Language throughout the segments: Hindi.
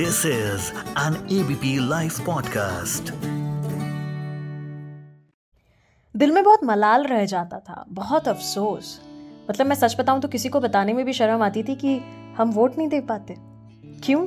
This is an ABP live podcast दिल में बहुत मलाल रह जाता था, बहुत अफसोस। मतलब मैं सच बताऊँ तो किसी को बताने में भी शर्म आती थी कि हम वोट नहीं दे पाते। क्यों?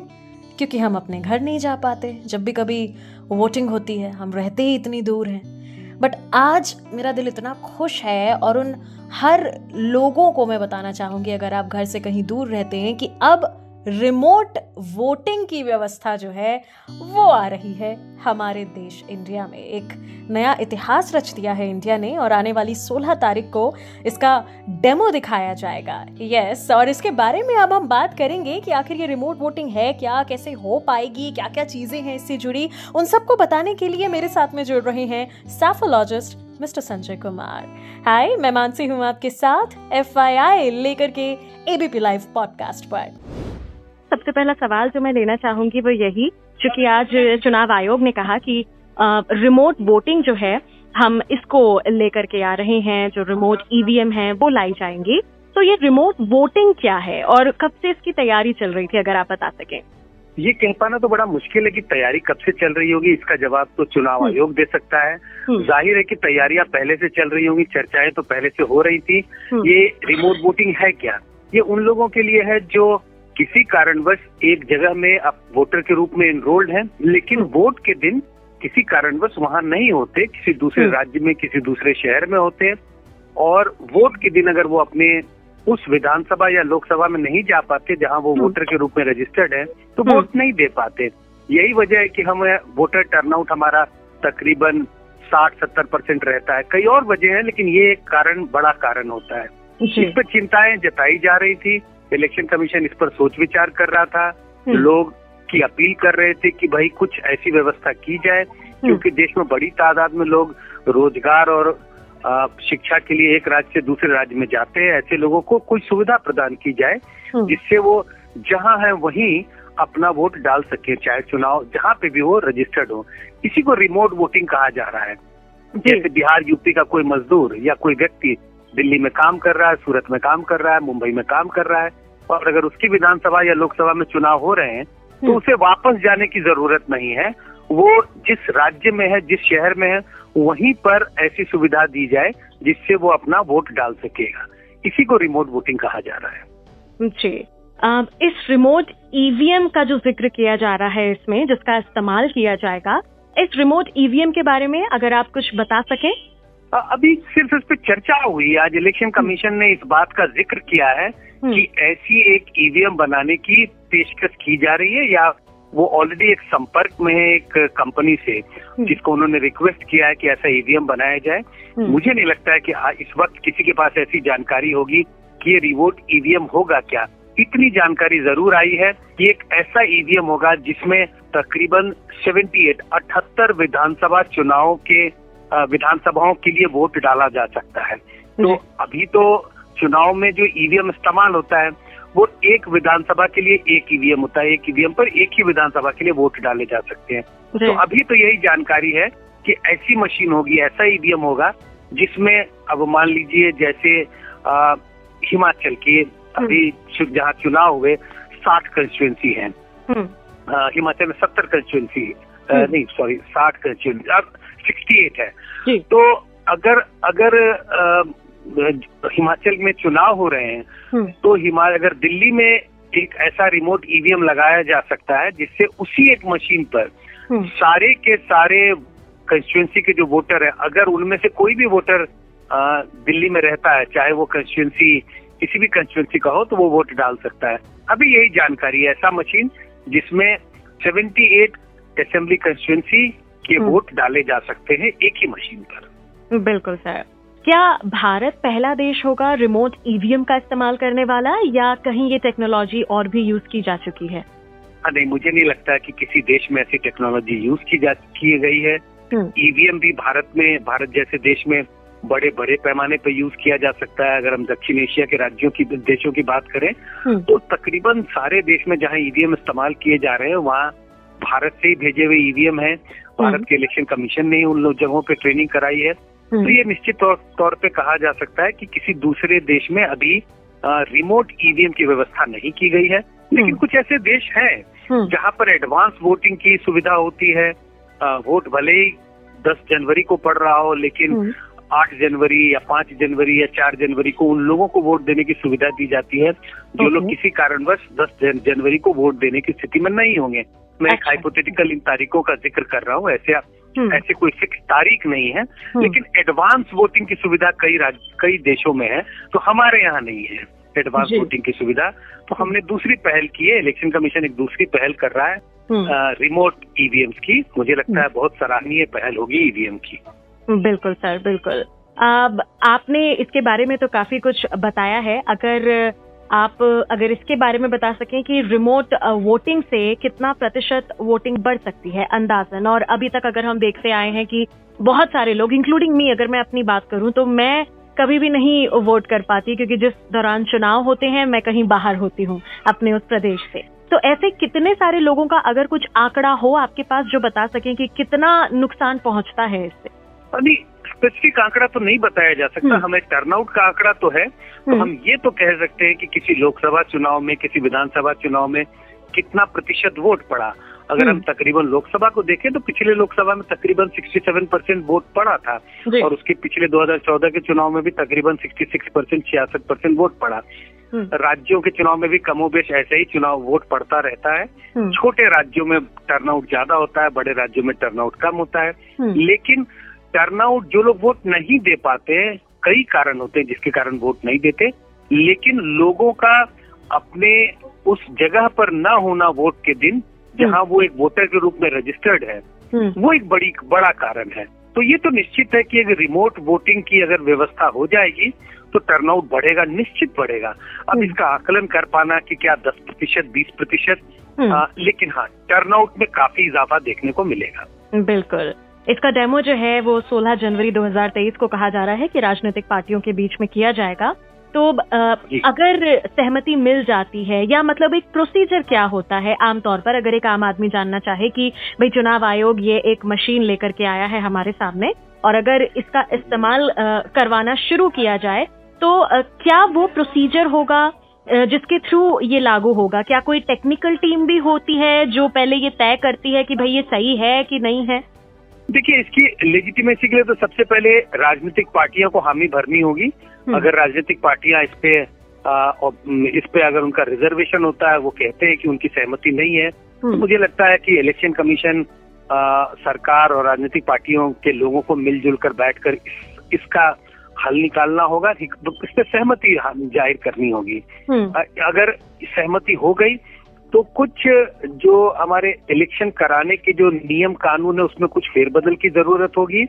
क्योंकि हम अपने घर नहीं जा पाते। जब भी कभी वोटिंग होती है, हम रहते ही इतनी दूर हैं। बट आज मेरा दिल इतना खुश है और उन हर लोगों को मैं बताना चाहूँगी, अगर आप घर से कहीं दूर रहते हैं कि अब रिमोट वोटिंग की व्यवस्था जो है, वो आ रही है हमारे देश इंडिया में। एक नया इतिहास रच दिया है इंडिया ने और आने वाली 16 तारीख को इसका डेमो दिखाया जाएगा। यस और इसके बारे में अब हम बात करेंगे कि आखिर ये रिमोट वोटिंग है क्या, कैसे हो पाएगी क्या क्या चीज़ें हैं इससे जुड़ी। उन सबको बताने के लिए मेरे साथ में जुड़ रहे हैं psephologist mister Sanjay Kumar. Hi मैं मानसी हूँ आपके साथ एफआईआई लेकर के एबीपी लाइव पॉडकास्ट पर। सबसे पहला सवाल जो मैं लेना चाहूँगी वो यही क्योंकि आज चुनाव आयोग ने कहा कि रिमोट वोटिंग जो है हम इसको लेकर के आ रहे हैं जो रिमोट ईवीएम है वो लाई जाएँगी तो ये रिमोट वोटिंग क्या है और कब से इसकी तैयारी चल रही थी अगर आप बता सकें ये कह पाना तो बड़ा मुश्किल है कि तैयारी कब से चल रही होगी इसका जवाब तो चुनाव हम्म। आयोग दे सकता है हम्म। ज़ाहिर है कि तैयारियाँ पहले से चल रही होंगी चर्चाएँ तो पहले से हो रही थी हम्म। ये रिमोट वोटिंग है क्या ये उन लोगों के लिए है जो किसी कारणवश एक जगह में आप वोटर के रूप में इनरोल्ड हैं लेकिन वोट के दिन किसी कारणवश वहाँ नहीं होते किसी दूसरे हम्म। राज्य में किसी दूसरे शहर में होते हैं और वोट के दिन अगर वो अपने उस विधानसभा या लोकसभा में नहीं जा पाते जहाँ वो वोटर हम्म। के रूप में रजिस्टर्ड है तो वोट हम्म। नहीं दे पाते यही वजह है कि हम वोटर टर्नआउट हमारा तकरीबन साठ सत्तर परसेंट रहता है कई और वजह है लेकिन ये एक कारण बड़ा कारण होता है इस पर चिंताएँ जताई जा रही थी इलेक्शन कमीशन इस पर सोच विचार कर रहा था हम्म। लोग की अपील कर रहे थे कि भाई कुछ ऐसी व्यवस्था की जाए हम्म। क्योंकि देश में बड़ी तादाद में लोग रोज़गार और शिक्षा के लिए एक राज्य से दूसरे राज्य में जाते हैं ऐसे लोगों को कोई सुविधा प्रदान की जाए हम्म। जिससे वो जहाँ है वहीं अपना वोट डाल सके चाहे चुनाव जहाँ पे भी हो रजिस्टर्ड हो इसी को रिमोट वोटिंग कहा जा रहा है जैसे बिहार यूपी का कोई मजदूर या कोई व्यक्ति दिल्ली में काम कर रहा है सूरत में काम कर रहा है मुंबई में काम कर रहा है और अगर उसकी विधानसभा या लोकसभा में चुनाव हो रहे हैं तो हम्म। उसे वापस जाने की ज़रूरत नहीं है। वो जिस राज्य में है जिस शहर में है वहीं पर ऐसी सुविधा दी जाए जिससे वो अपना वोट डाल सकेगा। इसी को रिमोट वोटिंग कहा जा रहा है। जी। इस रिमोट ईवीएम का जो ज़िक्र किया जा रहा है इसमें जिसका इस्तेमाल किया जाएगा इस रिमोट ईवीएम के बारे में अगर आप कुछ बता सकें। अभी सिर्फ़ इस पर चर्चा हुई आज इलेक्शन कमीशन ने इस बात का ज़िक्र किया है हम्म। कि ऐसी एक ईवीएम बनाने की पेशकश की जा रही है या वो ऑलरेडी एक संपर्क में है एक कंपनी से हम्म। जिसको उन्होंने रिक्वेस्ट किया है कि ऐसा ईवीएम बनाया जाए हम्म। मुझे नहीं लगता है कि इस वक्त किसी के पास ऐसी जानकारी होगी कि ये रिवोट ईवीएम होगा क्या इतनी जानकारी ज़रूर आई है कि एक ऐसा ईवीएम होगा जिसमें तकरीबन 78 अठहत्तर विधानसभा चुनाव के विधानसभाओं के लिए वोट डाला जा सकता है तो अभी तो चुनाव में जो ईवीएम इस्तेमाल होता है वो एक विधानसभा के लिए एक ईवीएम होता है एक ईवीएम पर एक ही विधानसभा के लिए वोट डाले जा सकते हैं तो अभी तो यही जानकारी है कि ऐसी मशीन होगी ऐसा ईवीएम होगा जिसमें अब मान लीजिए जैसे आ, हिमाचल के अभी हम्म। जहाँ चुनाव हुए साठ कंस्टिट्युएंसी है हम्म। हिमाचल में सत्तर कंस्टिट्युएंसी। नहीं सॉरी साठ कंस्टिट्युएंसी अब सिक्सटी एट है तो अगर अगर हिमाचल में चुनाव हो रहे हैं हम्म। तो हिमाचल अगर दिल्ली में एक ऐसा रिमोट ईवीएम लगाया जा सकता है जिससे उसी एक मशीन पर हम्म। सारे के सारे कंस्टिट्युएंसी के जो वोटर है अगर उनमें से कोई भी वोटर दिल्ली में रहता है चाहे वो कंस्टिट्युएंसी किसी भी कंस्टिट्युएंसी का हो तो वो वोट डाल सकता है अभी यही जानकारी है ऐसा मशीन जिसमें 78 असेंबली कंस्टिट्युएंसी के हम्म। वोट डाले जा सकते हैं एक ही मशीन पर बिल्कुल सर क्या भारत पहला देश होगा रिमोट ईवीएम का इस्तेमाल करने वाला या कहीं ये टेक्नोलॉजी और भी यूज़ की जा चुकी है हाँ, नहीं मुझे नहीं लगता कि किसी देश में ऐसी टेक्नोलॉजी यूज़ की जा की गई है ईवीएम हम्म। भी भारत में भारत जैसे देश में बड़े बड़े पैमाने पर यूज़ किया जा सकता है अगर हम दक्षिण एशिया के राज्यों की देशों की बात करें हम्म। तो तकरीबन सारे देश में जहाँ ईवीएम इस्तेमाल किए जा रहे हैं वहाँ भारत से ही भेजे हुए ईवीएम है भारत। के इलेक्शन कमीशन ने उन जगहों पे ट्रेनिंग कराई है तो हम्म। ये निश्चित तौर, तौर पे कहा जा सकता है कि किसी दूसरे देश में अभी रिमोट ईवीएम की व्यवस्था नहीं की गई है लेकिन हम्म। कुछ ऐसे देश हैं हम्म। जहाँ पर एडवांस वोटिंग की सुविधा होती है अ, वोट भले ही दस जनवरी को पड़ रहा हो लेकिन। आठ जनवरी या पाँच जनवरी या चार जनवरी को उन लोगों को वोट देने की सुविधा दी जाती है जो लोग किसी कारणवश दस जनवरी को वोट देने की स्थिति में नहीं होंगे मैं एक अच्छा। हाइपोथेटिकल इन तारीखों का ज़िक्र कर रहा हूँ ऐसे हम्म। ऐसे कोई फिक्स तारीख नहीं है हम्म। लेकिन एडवांस वोटिंग की सुविधा कई कई देशों में है तो हमारे यहाँ नहीं है एडवांस वोटिंग की सुविधा तो हमने दूसरी पहल की है इलेक्शन कमीशन एक दूसरी पहल कर रहा है हम्म। रिमोट ईवीएम की मुझे लगता है बहुत सराहनीय पहल होगी ईवीएम की बिल्कुल सर बिल्कुल अब आपने इसके बारे में तो काफ़ी कुछ बताया है अगर आप, अगर इसके बारे में बता सकें कि रिमोट वोटिंग से कितना प्रतिशत वोटिंग बढ़ सकती है अंदाजन। और अभी तक अगर हम देखते आए हैं कि बहुत सारे लोग इंक्लूडिंग मी अगर मैं अपनी बात करूँ तो मैं कभी भी नहीं वोट कर पाती क्योंकि जिस दौरान चुनाव होते हैं, मैं कहीं बाहर होती हूँ अपने उस प्रदेश से। तो ऐसे कितने सारे लोगों का अगर कुछ आंकड़ा हो आपके पास जो बता सकें कि कितना नुकसान पहुँचता है इससे? अभी स्पेसिफिक आंकड़ा तो नहीं बताया जा सकता हम्म। हमें टर्नआउट का आंकड़ा तो है तो हम्म। हम ये तो कह सकते हैं कि किसी लोकसभा चुनाव में किसी विधानसभा चुनाव में कितना प्रतिशत वोट पड़ा। अगर हम हम्म। तकरीबन लोकसभा को देखें तो पिछले लोकसभा में तकरीबन 67 परसेंट वोट पड़ा था और उसके पिछले 2014 के चुनाव में भी तकरीबन 66 परसेंट छियासठ परसेंट वोट पड़ा। राज्यों के चुनाव में भी कमोबेश ऐसे ही चुनाव वोट पड़ता रहता है। छोटे राज्यों में टर्नआउट ज़्यादा होता है बड़े राज्यों में टर्नआउट कम होता है। हम्म, लेकिन टर्नआउट जो लोग वोट नहीं दे पाते कई कारण होते हैं जिसके कारण वोट नहीं देते लेकिन लोगों का अपने उस जगह पर न होना वोट के दिन जहाँ वो एक वोटर के रूप में रजिस्टर्ड है हम्म, वो एक बड़ी बड़ा कारण है। तो ये तो निश्चित है कि अगर रिमोट वोटिंग की अगर व्यवस्था हो जाएगी तो टर्नआउट बढ़ेगा निश्चित बढ़ेगा। अब हम्म। इसका आकलन कर पाना कि क्या दस प्रतिशत बीस प्रतिशत हम्म, लेकिन हाँ टर्नआउट में काफ़ी इजाफा देखने को मिलेगा। बिल्कुल। इसका डेमो जो है वो 16 जनवरी 2023 को कहा जा रहा है कि राजनीतिक पार्टियों के बीच में किया जाएगा। तो अगर सहमति मिल जाती है या मतलब एक प्रोसीजर क्या होता है आमतौर पर अगर एक आम आदमी जानना चाहे कि भाई चुनाव आयोग ये एक मशीन लेकर के आया है हमारे सामने और अगर इसका इस्तेमाल करवाना शुरू किया जाए तो क्या वो प्रोसीजर होगा जिसके थ्रू ये लागू होगा? क्या कोई टेक्निकल टीम भी होती है जो पहले ये तय करती है कि भाई ये सही है कि नहीं है? देखिए इसकी लेजिटिमेसी के लिए तो सबसे पहले राजनीतिक पार्टियों को हामी भरनी होगी। हम्म। अगर राजनीतिक पार्टियाँ इस पे और, इस पे अगर उनका रिजर्वेशन होता है वो कहते हैं कि उनकी सहमति नहीं है। तो हम्म, मुझे लगता है कि इलेक्शन कमीशन आ, सरकार और राजनीतिक पार्टियों के लोगों को मिलजुल कर बैठकर इस, इसका हल निकालना होगा इस पर सहमति ज़ाहिर करनी होगी। हम्म, अगर सहमति हो गई तो कुछ जो हमारे इलेक्शन कराने के जो नियम कानून है उसमें कुछ फेरबदल की ज़रूरत होगी?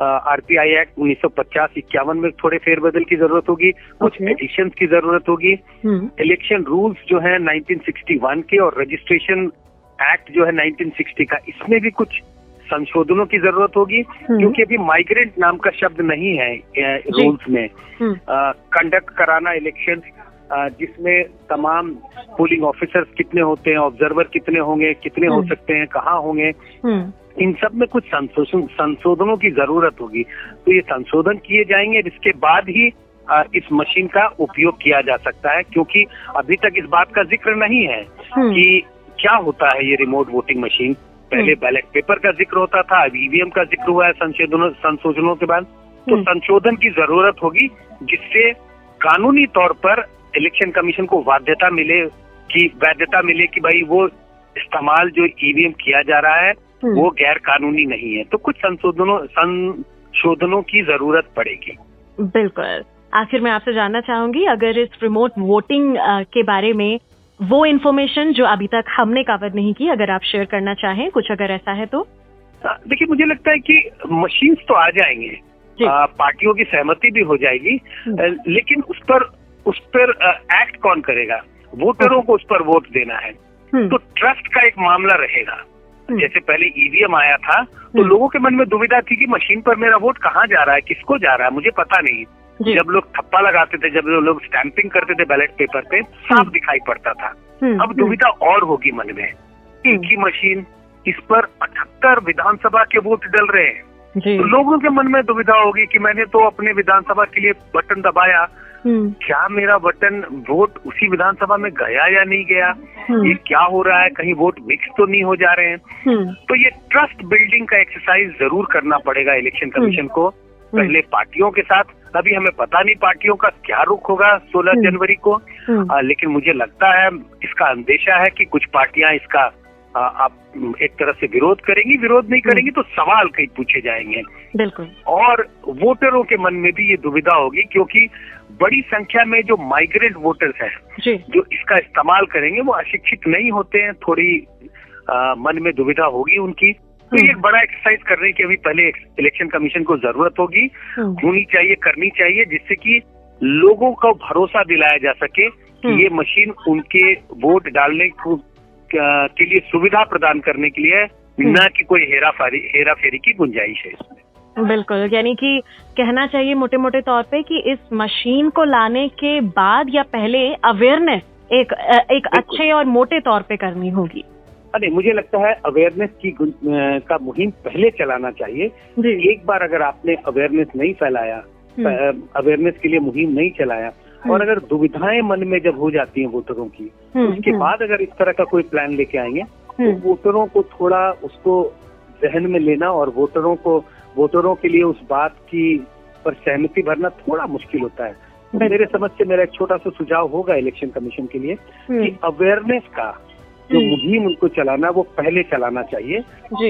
आरपीआई एक्ट 1950 इक्यावन में थोड़े फेरबदल की ज़रूरत होगी कुछ एडिशन की ज़रूरत होगी। हम्म, इलेक्शन रूल्स जो है 1961 के और रजिस्ट्रेशन एक्ट जो है 1960 का इसमें भी कुछ संशोधनों की ज़रूरत होगी हम्म। क्योंकि अभी माइग्रेंट नाम का शब्द नहीं है रूल्स में। हम्म, कंडक्ट कराना इलेक्शन जिसमें तमाम पोलिंग ऑफिसर्स कितने होते हैं ऑब्जर्वर कितने होंगे कितने हो हम्म। सकते हैं कहाँ होंगे हम्म, इन सब में कुछ संशोधन संशोधनों की ज़रूरत होगी। तो ये संशोधन किए जाएँगे जिसके बाद ही इस मशीन का उपयोग किया जा सकता है क्योंकि अभी तक इस बात का ज़िक्र नहीं है हम्म, कि क्या होता है ये रिमोट वोटिंग मशीन पहले बैलेट पेपर का ज़िक्र होता था अब ईवीएम का ज़िक्र हुआ है संशोधनों संशोधनों के बाद। तो। संशोधन की ज़रूरत होगी जिससे कानूनी तौर पर इलेक्शन कमीशन को बाध्यता मिले कि वैधता मिले कि भाई वो इस्तेमाल जो ईवीएम किया जा रहा है हम्म। वो गैर कानूनी नहीं है। तो कुछ संशोधनों संशोधनों की ज़रूरत पड़ेगी। बिल्कुल। आखिर मैं आपसे जानना चाहूँगी अगर इस रिमोट वोटिंग के बारे में वो इन्फॉर्मेशन जो अभी तक हमने कवर नहीं की अगर आप शेयर करना चाहें कुछ अगर ऐसा है तो? देखिए मुझे लगता है कि मशीन्स तो आ जाएँगे। आ, पार्टियों की सहमति भी हो जाएगी। हम्म। लेकिन उस पर उस पर एक्ट कौन करेगा? वोटरों को उस पर वोट देना है। हम्म, तो ट्रस्ट का एक मामला रहेगा। हम्म, जैसे पहले ईवीएम आया था तो हम्म। लोगों के मन में दुविधा थी कि मशीन पर मेरा वोट कहाँ जा रहा है किसको जा रहा है मुझे पता नहीं। जब लोग थप्पा लगाते थे जब लोग स्टैंपिंग करते थे बैलेट पेपर पे साफ़ दिखाई पड़ता था। अब दुविधा और होगी मन में। एक ही मशीन इस पर अठहत्तर विधानसभा के वोट डल रहे हैं। तो लोगों के मन में दुविधा होगी कि मैंने तो अपने विधानसभा के लिए बटन दबाया। हम्म। क्या मेरा बटन वोट उसी विधानसभा में गया या नहीं गया? हम्म। ये क्या हो रहा है? कहीं वोट मिक्स तो नहीं हो जा रहे हैं। तो ये ट्रस्ट बिल्डिंग का एक्सरसाइज ज़रूर करना पड़ेगा इलेक्शन कमीशन को। पहले पार्टियों के साथ। अभी हमें पता नहीं पार्टियों का क्या रुख होगा 16 जनवरी को। आ, लेकिन मुझे लगता है इसका अंदेशा है कि कुछ पार्टियाँ इसका आप एक तरह से विरोध करेंगी विरोध नहीं करेंगी तो सवाल कई पूछे जाएँगे बिल्कुल और वोटरों के मन में भी ये दुविधा होगी क्योंकि बड़ी संख्या में जो माइग्रेंट वोटर्स हैं जो इसका इस्तेमाल करेंगे वो अशिक्षित नहीं होते हैं थोड़ी आ, मन में दुविधा होगी उनकी तो ये एक हम्म। बड़ा एक्सरसाइज करने की अभी पहले इलेक्शन कमीशन को ज़रूरत होगी हम्म। होनी चाहिए करनी चाहिए जिससे कि लोगों को भरोसा दिलाया जा सके कि हम्म। ये मशीन उनके वोट डालने को लिए सुविधा प्रदान करने के लिए हम्म। न कि कोई हेरा फेरी हेरा फेरी की गुंजाइश है इसमें बिल्कुल यानी कि कहना चाहिए मोटे मोटे तौर पे कि इस मशीन को लाने के बाद या पहले अवेयरनेस एक एक अच्छे और मोटे तौर पे करनी होगी। अरे मुझे लगता है अवेयरनेस की का मुहिम पहले चलाना चाहिए। एक बार अगर आपने अवेयरनेस नहीं फैलाया अवेयरनेस हम्म। के लिए मुहिम नहीं चलाया और हम्म। अगर दुविधाएँ मन में जब हो जाती हैं वोटरों की तो हम्म, उसके हम्म। बाद अगर इस तरह का कोई प्लान लेके आएँगे तो वोटरों को थोड़ा उसको जहन में लेना और वोटरों को वोटरों के लिए उस बात की पर सहमति भरना थोड़ा मुश्किल होता है। तो मेरे समझ से मेरा एक छोटा सा सुझाव होगा इलेक्शन कमीशन के लिए कि अवेयरनेस का जो मुहिम उनको चलाना वो पहले चलाना चाहिए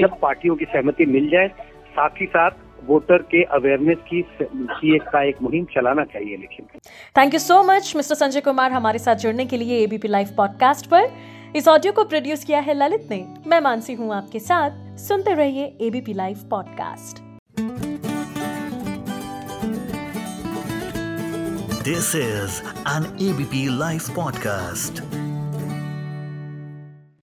जब पार्टियों की सहमति मिल जाए। साथ ही साथ वोटर के अवेयरनेस की की एक का एक मुहिम चलाना चाहिए लेकिन। Thank you so much mister Sanjay Kumar हमारे साथ जुड़ने के लिए एबीपी लाइव पॉडकास्ट पर। इस ऑडियो को प्रोड्यूस किया है ललित ने। मैं मानसी हूँ आपके साथ। सुनते रहिए ABP live podcast this is an ABP live podcast